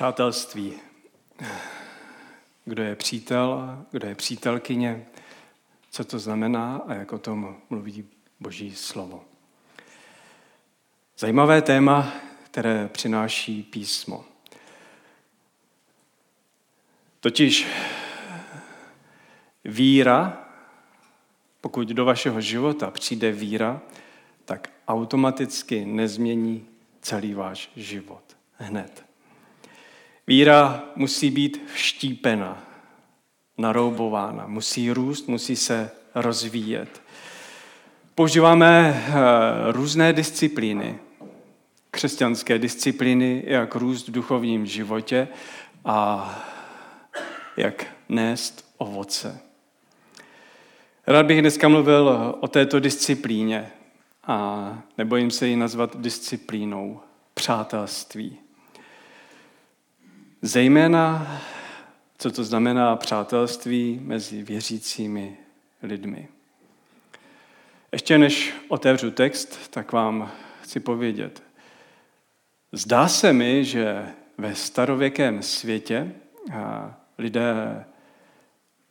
Přátelství. Kdo je přítel, kdo je přítelkyně, co to znamená a jak o tom mluví Boží slovo. Zajímavé téma, které přináší písmo. Totiž víra, pokud do vašeho života přijde víra, tak automaticky nezmění celý váš život hned. Víra musí být vštípena, naroubována, musí růst, musí se rozvíjet. Používáme eh, různé disciplíny, křesťanské disciplíny, jak růst v duchovním životě a jak nést ovoce. Rád bych dneska mluvil o této disciplíně a nebojím se ji nazvat disciplínou přátelství. Zejména, co to znamená přátelství mezi věřícími lidmi. Ještě než otevřu text, tak vám chci povědět. Zdá se mi, že ve starověkém světě lidé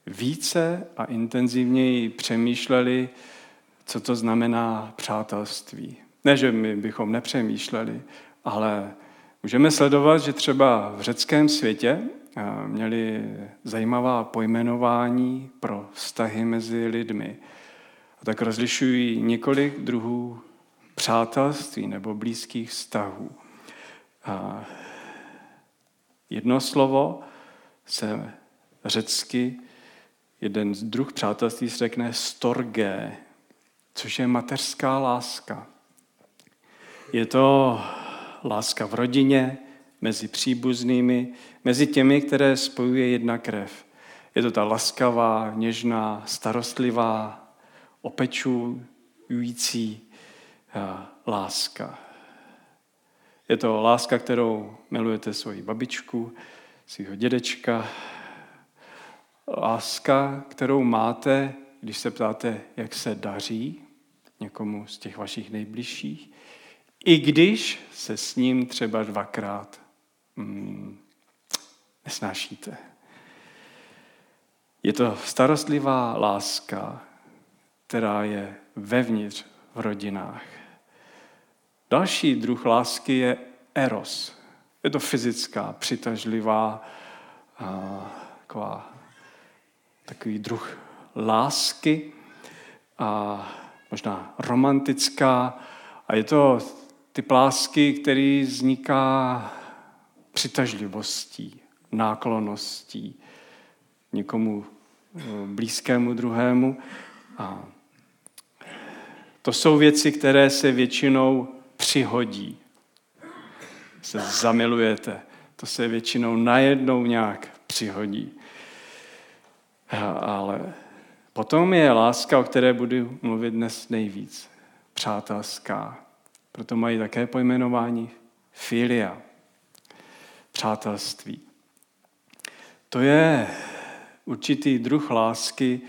více a intenzivněji přemýšleli, co to znamená přátelství. Ne, že my bychom nepřemýšleli, ale můžeme sledovat, že třeba v řeckém světě měli zajímavá pojmenování pro vztahy mezi lidmi. A tak rozlišují několik druhů přátelství nebo blízkých vztahů. A jedno slovo se řecky, jeden z druh přátelství se řekne storge, což je mateřská láska. Je to láska v rodině, mezi příbuznými, mezi těmi, které spojuje jedna krev. Je to ta laskavá, něžná, starostlivá, opečující eh, láska. Je to láska, kterou milujete svoji babičku, svého dědečka. Láska, kterou máte, když se ptáte, jak se daří někomu z těch vašich nejbližších, i když se s ním třeba dvakrát hmm, nesnášíte. Je to starostlivá láska, která je vevnitř v rodinách. Další druh lásky je eros. Je to fyzická, přitažlivá, taková, takový druh lásky, a možná romantická. A je to typ lásky, který vzniká přitažlivostí, náklonností někomu eh, blízkému druhému. A to jsou věci, které se většinou přihodí. Se zamilujete. To se většinou najednou nějak přihodí. Ale potom je láska, o které budu mluvit dnes nejvíc. Přátelská. Proto mají také pojmenování filia. Přátelství. To je určitý druh lásky,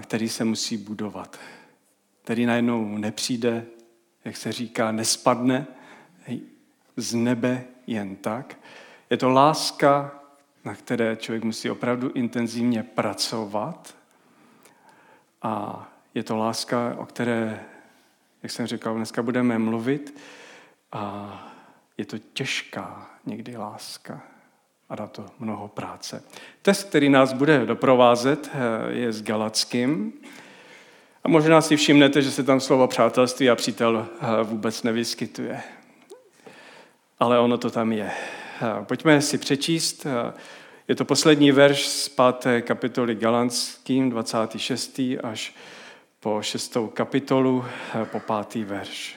který se musí budovat který najednou nepřijde, jak se říká, nespadne z nebe jen tak. Je to láska, na které člověk musí opravdu intenzivně pracovat. A je to láska, o které, jak jsem říkal, dneska budeme mluvit. A je to těžká někdy láska a dá to mnoho práce. Test, který nás bude doprovázet, je s Galackým. A možná si všimnete, že se tam slovo přátelství a přítel eh, vůbec nevyskytuje. Ale ono to tam je. Eh, pojďme si přečíst. Eh, je to poslední verš z 5. kapitoly Galanským, 26. až po 6. kapitolu, po 5. verš.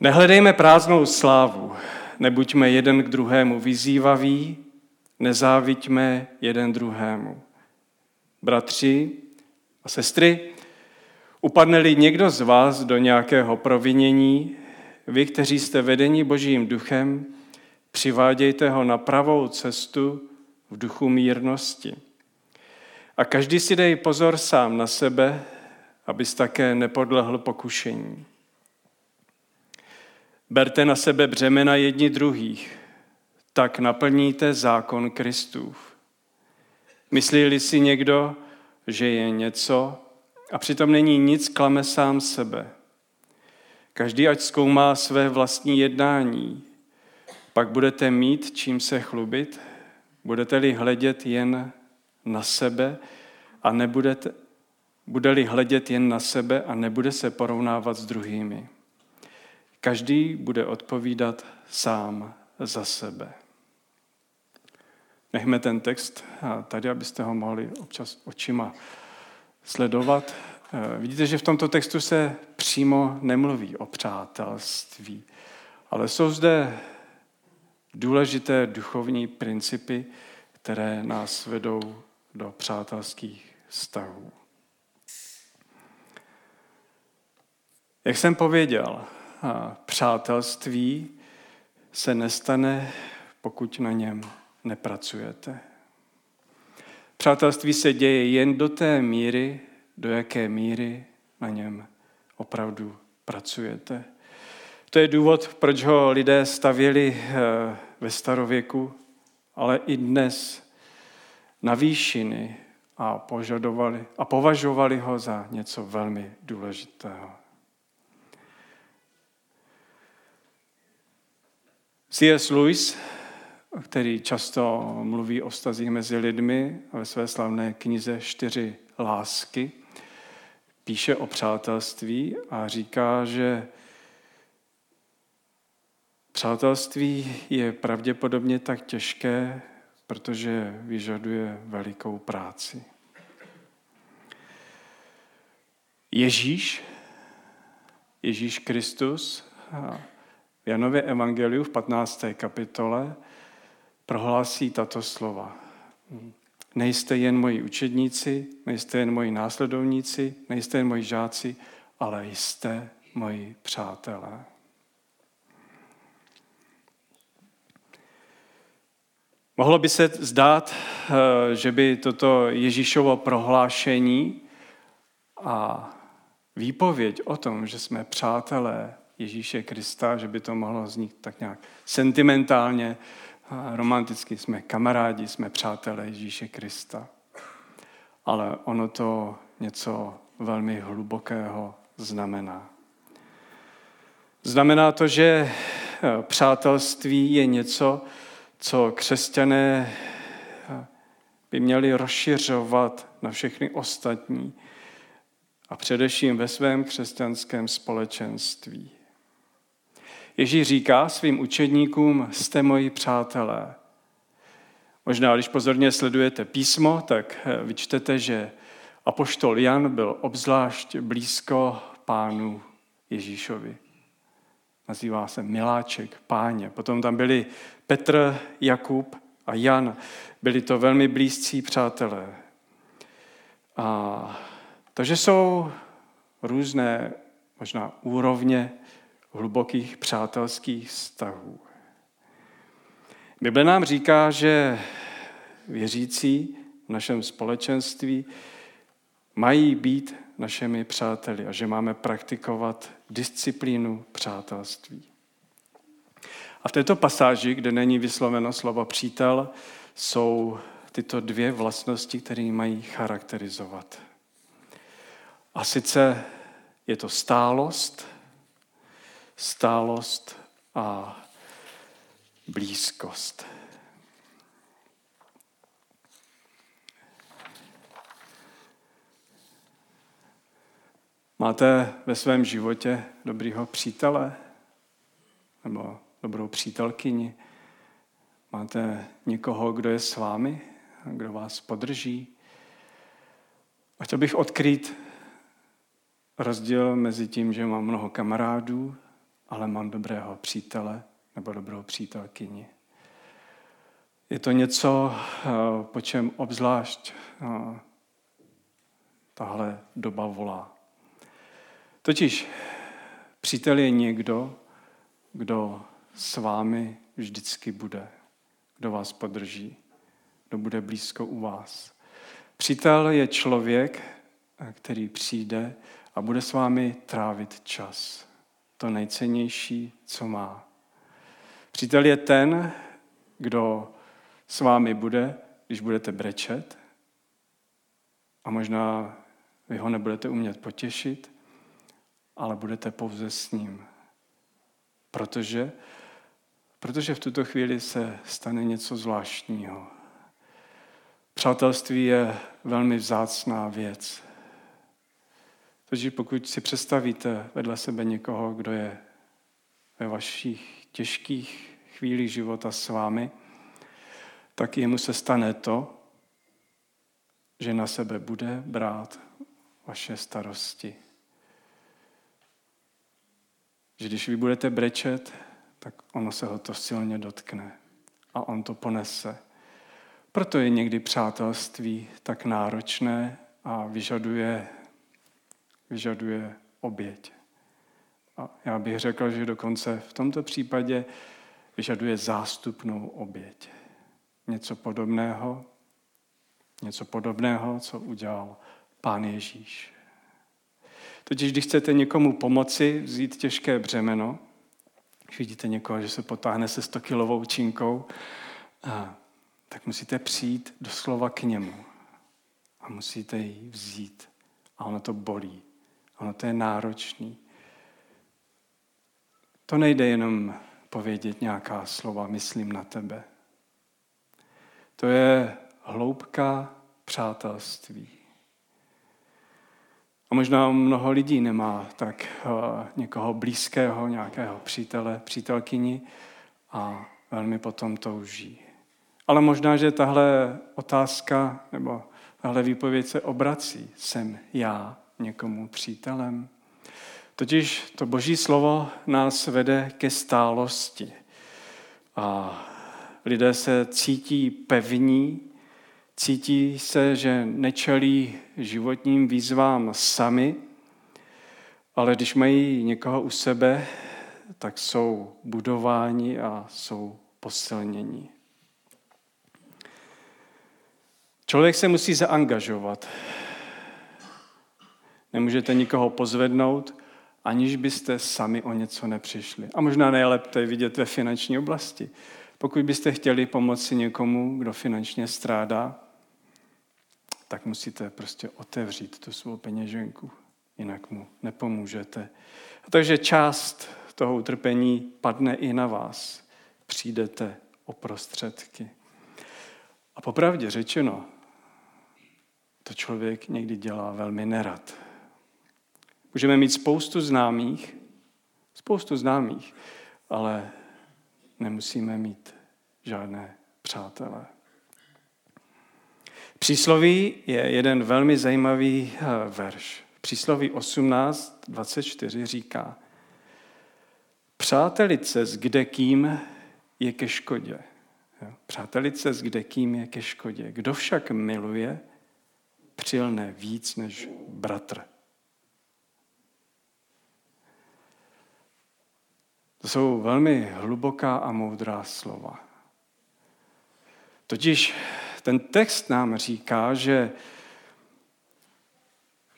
Nehledejme prázdnou slávu, nebuďme jeden k druhému vyzývaví, nezáviďme jeden druhému. Bratři, a sestry, upadne-li někdo z vás do nějakého provinění, vy, kteří jste vedeni Božím duchem, přivádějte ho na pravou cestu v duchu mírnosti. A každý si dej pozor sám na sebe, abys také nepodlehl pokušení. Berte na sebe břemena jedni druhých, tak naplníte zákon Kristův. Myslí-li si někdo, že je něco a přitom není nic, klame sám sebe. Každý ať zkoumá své vlastní jednání, pak budete mít čím se chlubit, budete-li hledět jen na sebe a nebudete, bude-li hledět jen na sebe a nebude se porovnávat s druhými. Každý bude odpovídat sám za sebe. Nechme ten text tady, abyste ho mohli občas očima sledovat. Eh, vidíte, že v tomto textu se přímo nemluví o přátelství, ale jsou zde důležité duchovní principy, které nás vedou do přátelských vztahů. Jak jsem pověděl, přátelství se nestane, pokud na něm nepracujete. Přátelství se děje jen do té míry, do jaké míry na něm opravdu pracujete. To je důvod, proč ho lidé stavěli eh, ve starověku, ale i dnes na výšiny a, požadovali, a považovali ho za něco velmi důležitého. C.S. Lewis, který často mluví o stazích mezi lidmi ve své slavné knize Čtyři lásky, píše o přátelství a říká, že přátelství je pravděpodobně tak těžké, protože vyžaduje velikou práci. Ježíš, Ježíš Kristus, v Janově Evangeliu v 15. kapitole prohlásí tato slova. Nejste jen moji učedníci, nejste jen moji následovníci, nejste jen moji žáci, ale jste moji přátelé. Mohlo by se zdát, eh, že by toto Ježíšovo prohlášení a výpověď o tom, že jsme přátelé Ježíše Krista, že by to mohlo znít tak nějak sentimentálně, romanticky. Jsme kamarádi, jsme přátelé Ježíše Krista. Ale ono to něco velmi hlubokého znamená. Znamená to, že eh, přátelství je něco, co křesťané by měli rozšiřovat na všechny ostatní a především ve svém křesťanském společenství. Ježíš říká svým učedníkům, jste moji přátelé. Možná, když pozorně sledujete písmo, tak eh, vyčtete, že apoštol Jan byl obzvlášť blízko pánu Ježíšovi. Nazývá se miláček, páně. Potom tam byli Petr, Jakub a Jan. Byli to velmi blízcí přátelé. A takže jsou různé možná úrovně hlubokých přátelských vztahů. Bible nám říká, že věřící v našem společenství mají být našimi přáteli a že máme praktikovat disciplínu přátelství. A v této pasáži, kde není vysloveno slovo přítel, jsou tyto dvě vlastnosti, které mají charakterizovat. A sice je to stálost stálost a blízkost. Máte ve svém životě dobrýho přítele nebo dobrou přítelkyni? Máte někoho, kdo je s vámi, kdo vás podrží? A chtěl bych odkrýt rozdíl mezi tím, že mám mnoho kamarádů ale mám dobrého přítele nebo dobrou přítelkyni. Je to něco, eh, po čem obzvlášť eh, tahle doba volá. Totiž přítel je někdo, kdo s vámi vždycky bude, kdo vás podrží, kdo bude blízko u vás. Přítel je člověk, který přijde a bude s vámi trávit čas to nejcennější, co má. Přítel je ten, kdo s vámi bude, když budete brečet a možná vy ho nebudete umět potěšit, ale budete pouze s ním. Protože, protože v tuto chvíli se stane něco zvláštního. Přátelství je velmi vzácná věc. Takže pokud si představíte vedle sebe někoho, kdo je ve vašich těžkých chvílích života s vámi, tak jemu se stane to, že na sebe bude brát vaše starosti. Že když vy budete brečet, tak ono se ho to silně dotkne a on to ponese. Proto je někdy přátelství tak náročné a vyžaduje, vyžaduje oběť. A já bych řekl, že dokonce v tomto případě vyžaduje zástupnou oběť. Něco podobného, něco podobného, co udělal Pán Ježíš. Totiž, když chcete někomu pomoci vzít těžké břemeno, když vidíte někoho, že se potáhne se 100 kilovou činkou, tak musíte přijít doslova k němu a musíte ji vzít. A ono to bolí. Ono to je náročný. To nejde jenom povědět nějaká slova, myslím na tebe. To je hloubka přátelství. A možná mnoho lidí nemá tak uh, někoho blízkého, nějakého přítele, přítelkyni a velmi potom touží. Ale možná, že tahle otázka nebo tahle výpověď se obrací. Jsem já někomu přítelem? Totiž to boží slovo nás vede ke stálosti. A lidé se cítí pevní, cítí se, že nečelí životním výzvám sami, ale když mají někoho u sebe, tak jsou budováni a jsou posilněni. Člověk se musí zaangažovat. Nemůžete nikoho pozvednout, aniž byste sami o něco nepřišli. A možná nejlépe vidět ve finanční oblasti. Pokud byste chtěli pomoci někomu, kdo finančně strádá, tak musíte prostě otevřít tu svou peněženku, jinak mu nepomůžete. A takže část toho utrpení padne i na vás. Přijdete o prostředky. A popravdě řečeno, to člověk někdy dělá velmi nerad. Můžeme mít spoustu známých, spoustu známých, ale nemusíme mít žádné přátelé. Přísloví je jeden velmi zajímavý eh, verš. Přísloví 18.24 říká, Přátelice s kdekým je ke škodě. Přátelice s kdekým je ke škodě. Kdo však miluje, přilne víc než bratr. To jsou velmi hluboká a moudrá slova. Totiž ten text nám říká, že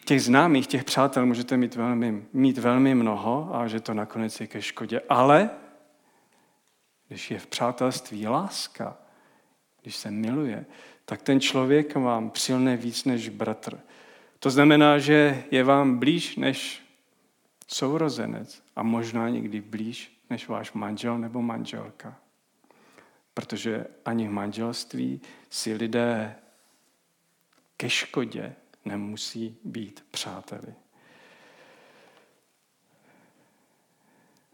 těch známých, těch přátel můžete mít velmi, mít velmi mnoho a že to nakonec je ke škodě. Ale když je v přátelství láska, když se miluje, tak ten člověk vám přilne víc než bratr. To znamená, že je vám blíž než sourozenec a možná někdy blíž než váš manžel nebo manželka. Protože ani v manželství si lidé ke škodě nemusí být přáteli.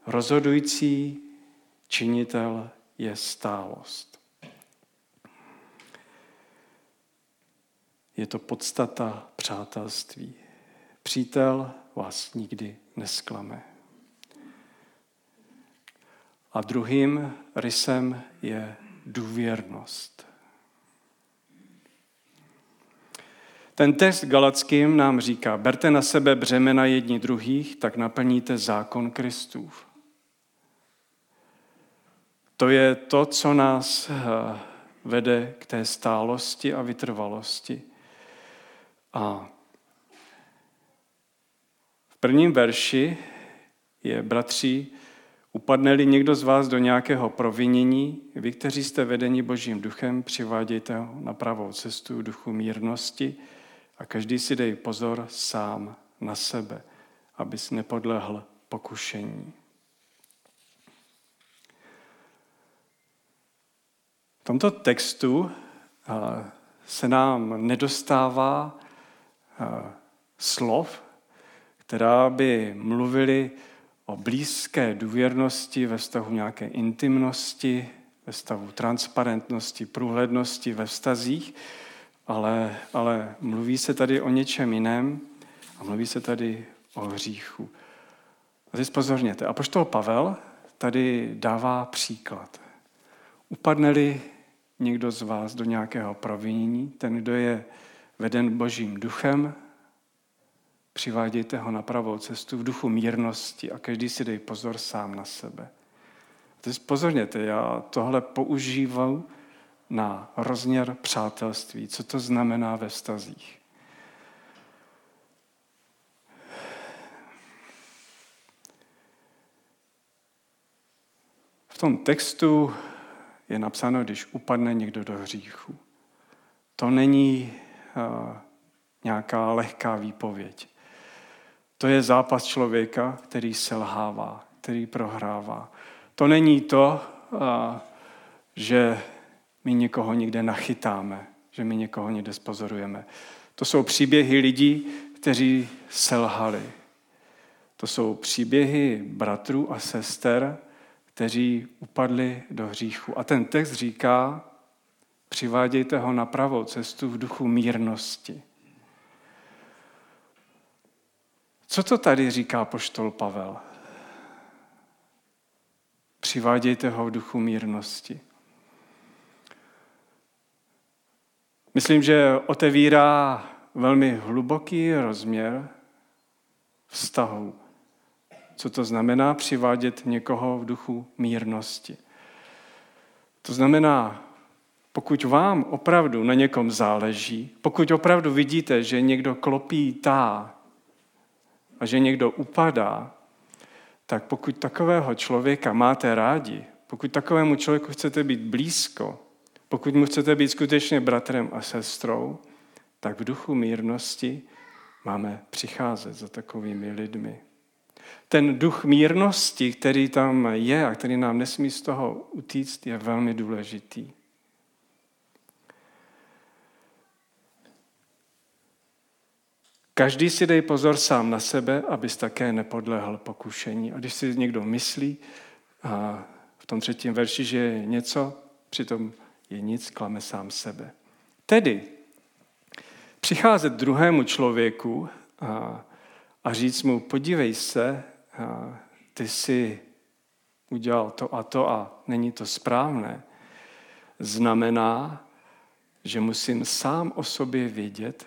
Rozhodující činitel je stálost. Je to podstata přátelství. Přítel vás nikdy nesklame. A druhým rysem je důvěrnost. Ten text galackým nám říká, berte na sebe břemena jedni druhých, tak naplníte zákon Kristův. To je to, co nás eh, vede k té stálosti a vytrvalosti. A v prvním verši je, bratři, upadne-li někdo z vás do nějakého provinění, vy, kteří jste vedeni Božím duchem, přivádějte ho na pravou cestu duchu mírnosti a každý si dej pozor sám na sebe, abys nepodlehl pokušení. V tomto textu se nám nedostává slov, která by mluvili o blízké důvěrnosti ve vztahu nějaké intimnosti, ve stavu transparentnosti, průhlednosti ve vztazích, ale, ale mluví se tady o něčem jiném a mluví se tady o hříchu. A teď pozorněte. A poštol Pavel tady dává příklad. Upadne-li někdo z vás do nějakého provinění, ten, kdo je veden božím duchem, přivádějte ho na pravou cestu v duchu mírnosti a každý si dej pozor sám na sebe. Teď pozorněte, já tohle používám na rozměr přátelství. Co to znamená ve vztazích? V tom textu je napsáno, když upadne někdo do hříchu. To není uh, nějaká lehká výpověď. To je zápas člověka, který selhává, který prohrává. To není to, že my někoho někde nachytáme, že my někoho někde spozorujeme. To jsou příběhy lidí, kteří selhali. To jsou příběhy bratrů a sester, kteří upadli do hříchu. A ten text říká, přivádějte ho na pravou cestu v duchu mírnosti. Co to tady říká poštol Pavel? Přivádějte ho v duchu mírnosti. Myslím, že otevírá velmi hluboký rozměr vztahu co to znamená přivádět někoho v duchu mírnosti. To znamená, pokud vám opravdu na někom záleží, pokud opravdu vidíte, že někdo klopí tá a že někdo upadá, tak pokud takového člověka máte rádi, pokud takovému člověku chcete být blízko, pokud mu chcete být skutečně bratrem a sestrou, tak v duchu mírnosti máme přicházet za takovými lidmi ten duch mírnosti, který tam je a který nám nesmí z toho utíct, je velmi důležitý. Každý si dej pozor sám na sebe, abys také nepodlehl pokušení. A když si někdo myslí a v tom třetím verši, že je něco, přitom je nic, klame sám sebe. Tedy přicházet druhému člověku a a říct mu, podívej se, ty jsi udělal to a to a není to správné, znamená, že musím sám o sobě vědět,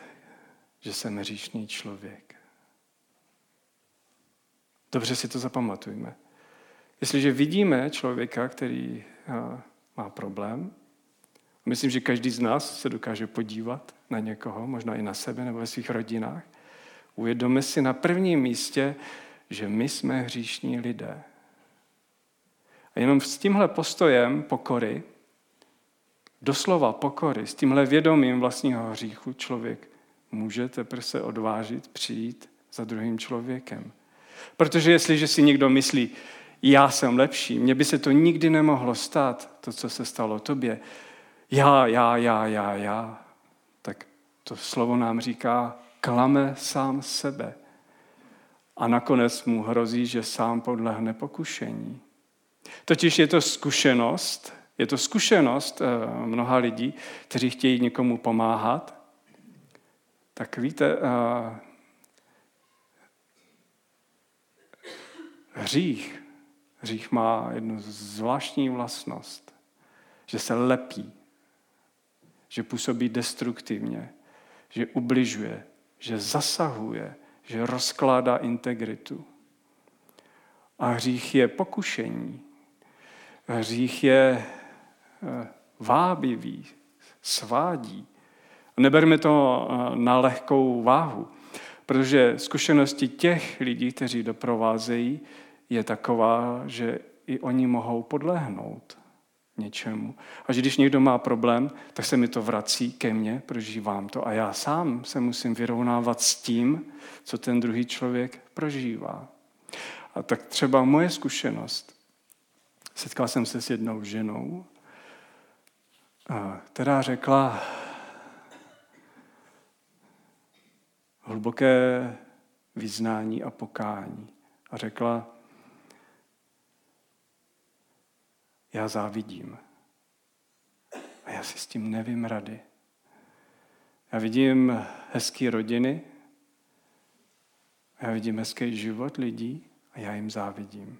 že jsem hříšný člověk. Dobře si to zapamatujme. Jestliže vidíme člověka, který má problém, myslím, že každý z nás se dokáže podívat na někoho, možná i na sebe nebo ve svých rodinách, Uvědomme si na prvním místě, že my jsme hříšní lidé. A jenom s tímhle postojem pokory, doslova pokory, s tímhle vědomím vlastního hříchu člověk může teprve se odvážit přijít za druhým člověkem. Protože jestliže si někdo myslí, já jsem lepší, mně by se to nikdy nemohlo stát, to, co se stalo tobě, já, já, já, já, já, tak to slovo nám říká, klame sám sebe. A nakonec mu hrozí, že sám podlehne pokušení. Totiž je to zkušenost, je to zkušenost eh, mnoha lidí, kteří chtějí někomu pomáhat. Tak víte, eh, hřích, hřích má jednu zvláštní vlastnost, že se lepí, že působí destruktivně, že ubližuje, že zasahuje, že rozkládá integritu. A hřích je pokušení. Hřích je eh, vábivý, svádí. Neberme to eh, na lehkou váhu, protože zkušenosti těch lidí, kteří doprovázejí, je taková, že i oni mohou podlehnout něčemu. A že když někdo má problém, tak se mi to vrací ke mně, prožívám to a já sám se musím vyrovnávat s tím, co ten druhý člověk prožívá. A tak třeba moje zkušenost. Setkal jsem se s jednou ženou, která řekla hluboké vyznání a pokání. A řekla, já závidím. A já si s tím nevím rady. Já vidím hezké rodiny, já vidím hezký život lidí a já jim závidím.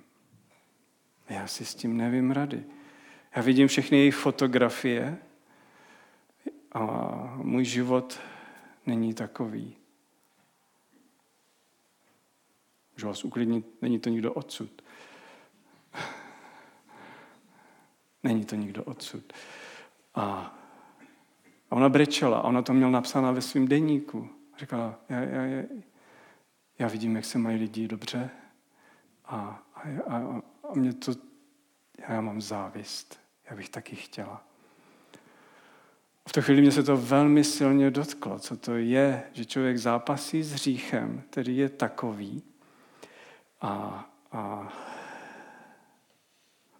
A já si s tím nevím rady. Já vidím všechny jejich fotografie a můj život není takový. Můžu vás uklidnit, není to nikdo odsud. Není to nikdo odsud. A, a ona brečela, a ona to měla napsáno ve svém deníku. Říkala, já, já, já, já vidím, jak se mají lidi dobře a, a, a, a mě to, já mám závist, já bych taky chtěla. V tu chvíli mě se to velmi silně dotklo, co to je, že člověk zápasí s hříchem, který je takový. A, a,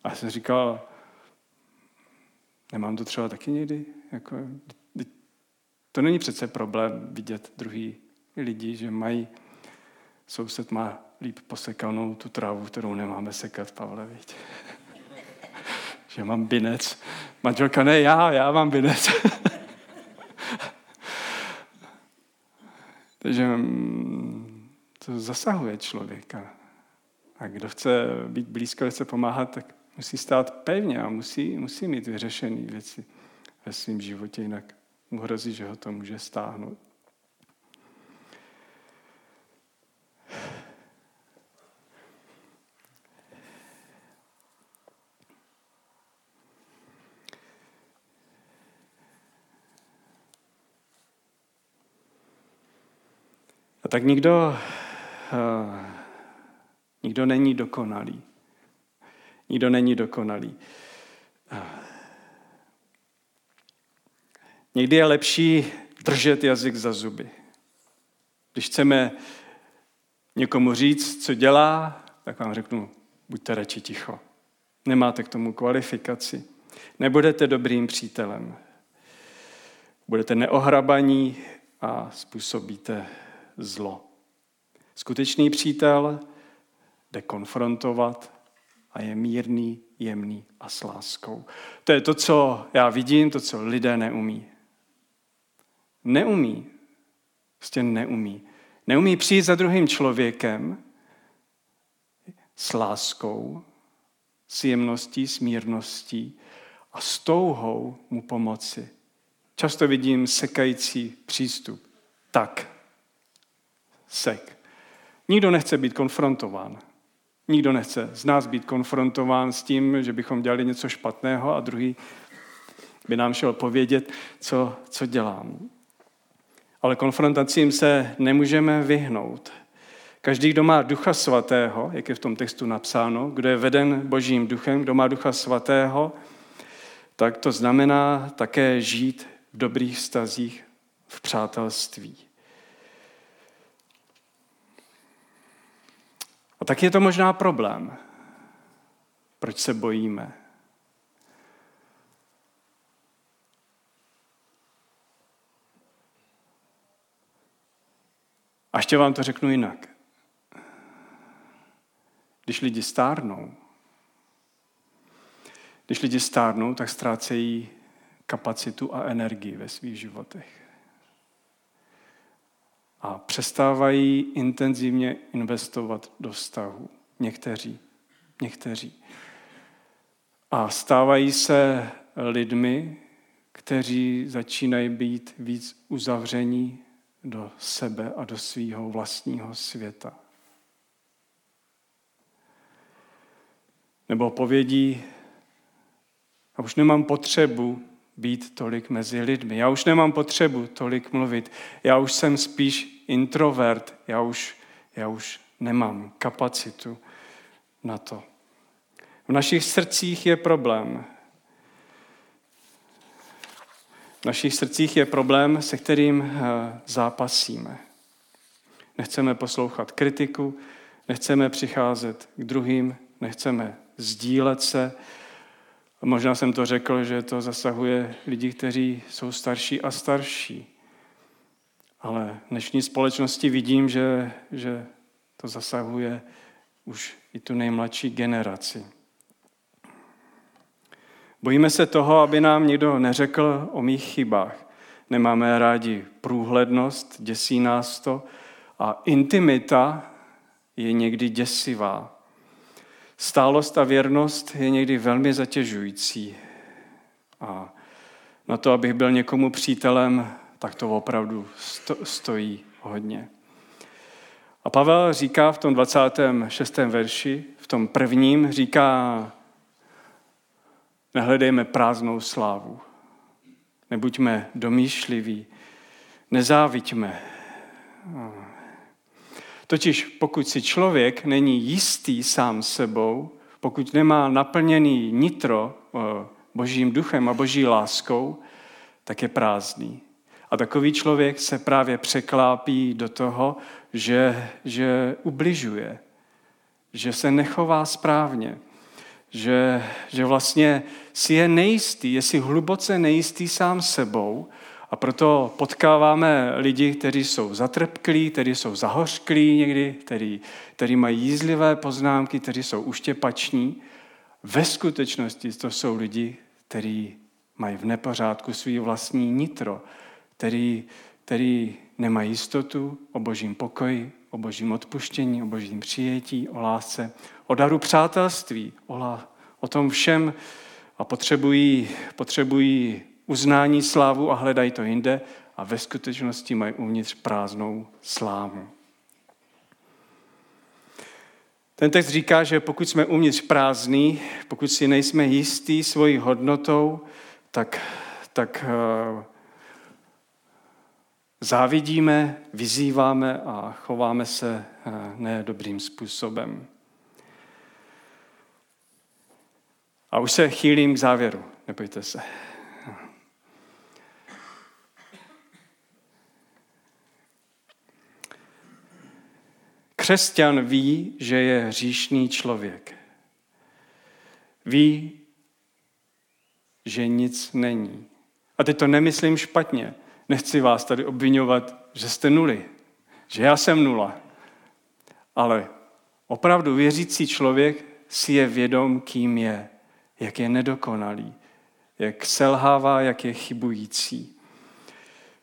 a jsem říkal, Nemám to třeba taky někdy? Jako, to není přece problém vidět druhý lidi, že mají, soused má líp posekanou tu trávu, kterou nemáme sekat, Pavle, víte? že mám binec. Manželka, ne já, já mám binec. Takže mm, to zasahuje člověka. A kdo chce být blízko, chce pomáhat, tak musí stát pevně a musí, musí mít vyřešené věci ve svém životě, jinak mu hrozí, že ho to může stáhnout. A tak nikdo, uh, nikdo není dokonalý. Nikdo není dokonalý. Někdy je lepší držet jazyk za zuby. Když chceme někomu říct, co dělá, tak vám řeknu, buďte radši ticho. Nemáte k tomu kvalifikaci. Nebudete dobrým přítelem. Budete neohrabaní a způsobíte zlo. Skutečný přítel jde konfrontovat, a je mírný, jemný a s láskou. To je to, co já vidím, to, co lidé neumí. Neumí. Prostě neumí. Neumí přijít za druhým člověkem s láskou, s jemností, s mírností a s touhou mu pomoci. Často vidím sekající přístup. Tak, sek. Nikdo nechce být konfrontován. Nikdo nechce z nás být konfrontován s tím, že bychom dělali něco špatného a druhý by nám šel povědět, co, co dělám. Ale konfrontacím se nemůžeme vyhnout. Každý, kdo má ducha svatého, jak je v tom textu napsáno, kdo je veden božím duchem, kdo má ducha svatého, tak to znamená také žít v dobrých vztazích, v přátelství. A tak je to možná problém. Proč se bojíme? A ještě vám to řeknu jinak. Když lidi stárnou, když lidi stárnou, tak ztrácejí kapacitu a energii ve svých životech a přestávají intenzivně investovat do vztahu. Někteří. Někteří. A stávají se lidmi, kteří začínají být víc uzavření do sebe a do svého vlastního světa. Nebo povědí, a už nemám potřebu být tolik mezi lidmi. Já už nemám potřebu tolik mluvit. Já už jsem spíš introvert. Já už, já už nemám kapacitu na to. V našich srdcích je problém. V našich srdcích je problém, se kterým eh, zápasíme. Nechceme poslouchat kritiku, nechceme přicházet k druhým, nechceme sdílet se. Možná jsem to řekl, že to zasahuje lidi, kteří jsou starší a starší. Ale v dnešní společnosti vidím, že, že to zasahuje už i tu nejmladší generaci. Bojíme se toho, aby nám někdo neřekl o mých chybách. Nemáme rádi průhlednost, děsí nás to a intimita je někdy děsivá. Stálost a věrnost je někdy velmi zatěžující. A na to, abych byl někomu přítelem, tak to opravdu stojí hodně. A Pavel říká v tom 26. verši, v tom prvním, říká, nehledejme prázdnou slávu, nebuďme domýšliví, nezáviďme. Totiž pokud si člověk není jistý sám sebou, pokud nemá naplněný nitro eh, božím duchem a boží láskou, tak je prázdný. A takový člověk se právě překlápí do toho, že, že ubližuje, že se nechová správně, že, že vlastně si je nejistý, je si hluboce nejistý sám sebou a proto potkáváme lidi, kteří jsou zatrpklí, kteří jsou zahořklí někdy, kteří, kteří mají jízlivé poznámky, kteří jsou uštěpační. Ve skutečnosti to jsou lidi, kteří mají v nepořádku svý vlastní nitro, který, který nemají jistotu o božím pokoji, o božím odpuštění, o božím přijetí, o lásce, o daru přátelství, o, la, o tom všem a potřebují, potřebují uznání, slávu a hledají to jinde a ve skutečnosti mají uvnitř prázdnou slávu. Ten text říká, že pokud jsme uvnitř prázdní, pokud si nejsme jistí svojí hodnotou, tak, tak uh, závidíme, vyzýváme a chováme se uh, nedobrým způsobem. A už se chýlím k závěru, nebojte se. Křesťan ví, že je hříšný člověk. Ví, že nic není. A teď to nemyslím špatně. Nechci vás tady obvinovat, že jste nuly, že já jsem nula. Ale opravdu věřící člověk si je vědom, kým je, jak je nedokonalý, jak selhává, jak je chybující.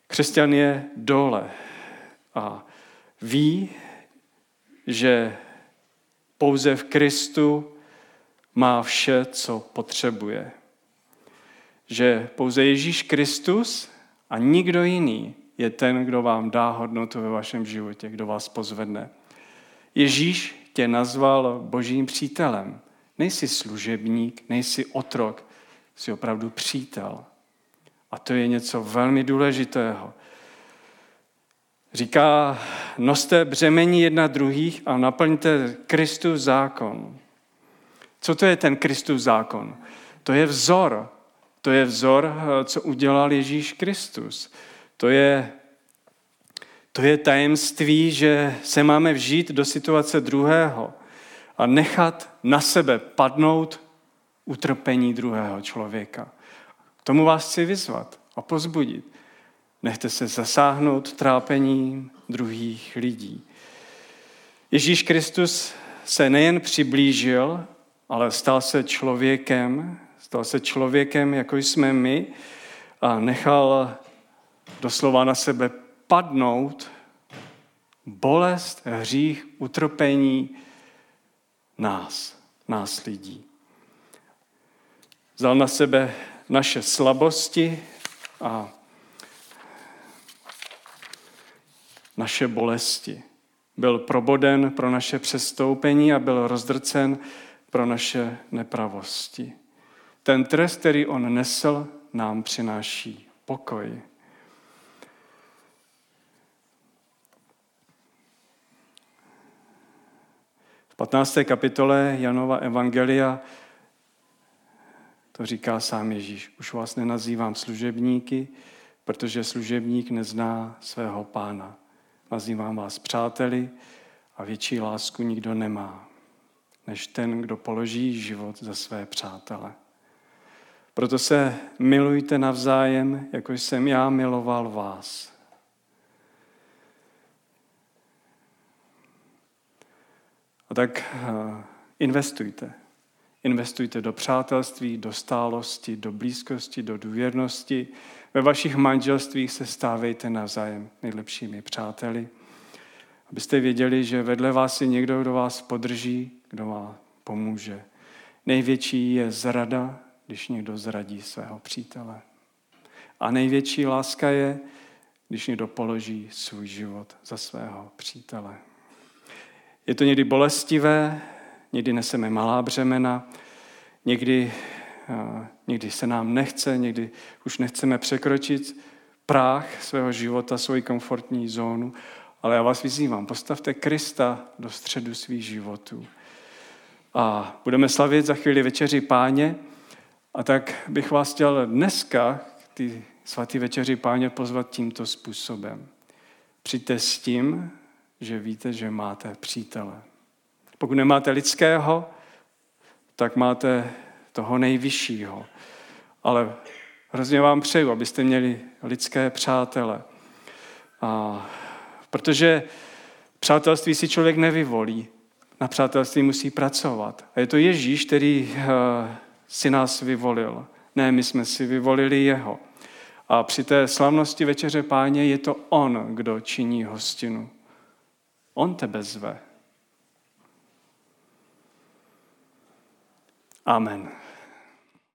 Křesťan je dole a ví, že pouze v Kristu má vše, co potřebuje. Že pouze Ježíš Kristus a nikdo jiný je ten, kdo vám dá hodnotu ve vašem životě, kdo vás pozvedne. Ježíš tě nazval božím přítelem. Nejsi služebník, nejsi otrok, jsi opravdu přítel. A to je něco velmi důležitého. Říká, noste břemení jedna druhých a naplňte Kristus zákon. Co to je ten Kristus zákon? To je vzor. To je vzor, co udělal Ježíš Kristus. To je, to je tajemství, že se máme vžít do situace druhého a nechat na sebe padnout utrpení druhého člověka. K tomu vás chci vyzvat a pozbudit. Nechte se zasáhnout trápením druhých lidí. Ježíš Kristus se nejen přiblížil, ale stal se člověkem, stal se člověkem, jako jsme my, a nechal doslova na sebe padnout bolest, hřích, utrpení nás, nás lidí. Vzal na sebe naše slabosti a naše bolesti. Byl proboden pro naše přestoupení a byl rozdrcen pro naše nepravosti. Ten trest, který on nesl, nám přináší pokoj. V V 15. kapitole Janova Evangelia to říká sám Ježíš. Už vás nenazývám služebníky, protože služebník nezná svého pána. Nazývám vás přáteli a větší lásku nikdo nemá, než ten, kdo položí život za své přátele. Proto se milujte navzájem, jako jsem já miloval vás. A tak eh, investujte. Investujte do přátelství, do stálosti, do blízkosti, do důvěrnosti. Ve vašich manželstvích se stávejte navzájem nejlepšími přáteli. Abyste věděli, že vedle vás je někdo, kdo vás podrží, kdo vám pomůže. Největší je zrada, když někdo zradí svého přítele. A největší láska je, když někdo položí svůj život za svého přítele. Je to někdy bolestivé, někdy neseme malá břemena, někdy, někdy se nám nechce, někdy už nechceme překročit práh svého života, svoji komfortní zónu, ale já vás vyzývám, postavte Krista do středu svých životů. A budeme slavit za chvíli večeři páně, a tak bych vás chtěl dneska ty svatý večeři páně pozvat tímto způsobem. Přijďte s tím, že víte, že máte přítele. Pokud nemáte lidského, tak máte toho nejvyššího. Ale hrozně vám přeju, abyste měli lidské přátele. A protože přátelství si člověk nevyvolí. Na přátelství musí pracovat. A je to Ježíš, který eh, si nás vyvolil. Ne, my jsme si vyvolili jeho. A při té slavnosti večeře páně je to on, kdo činí hostinu. On tebe zve. Amen.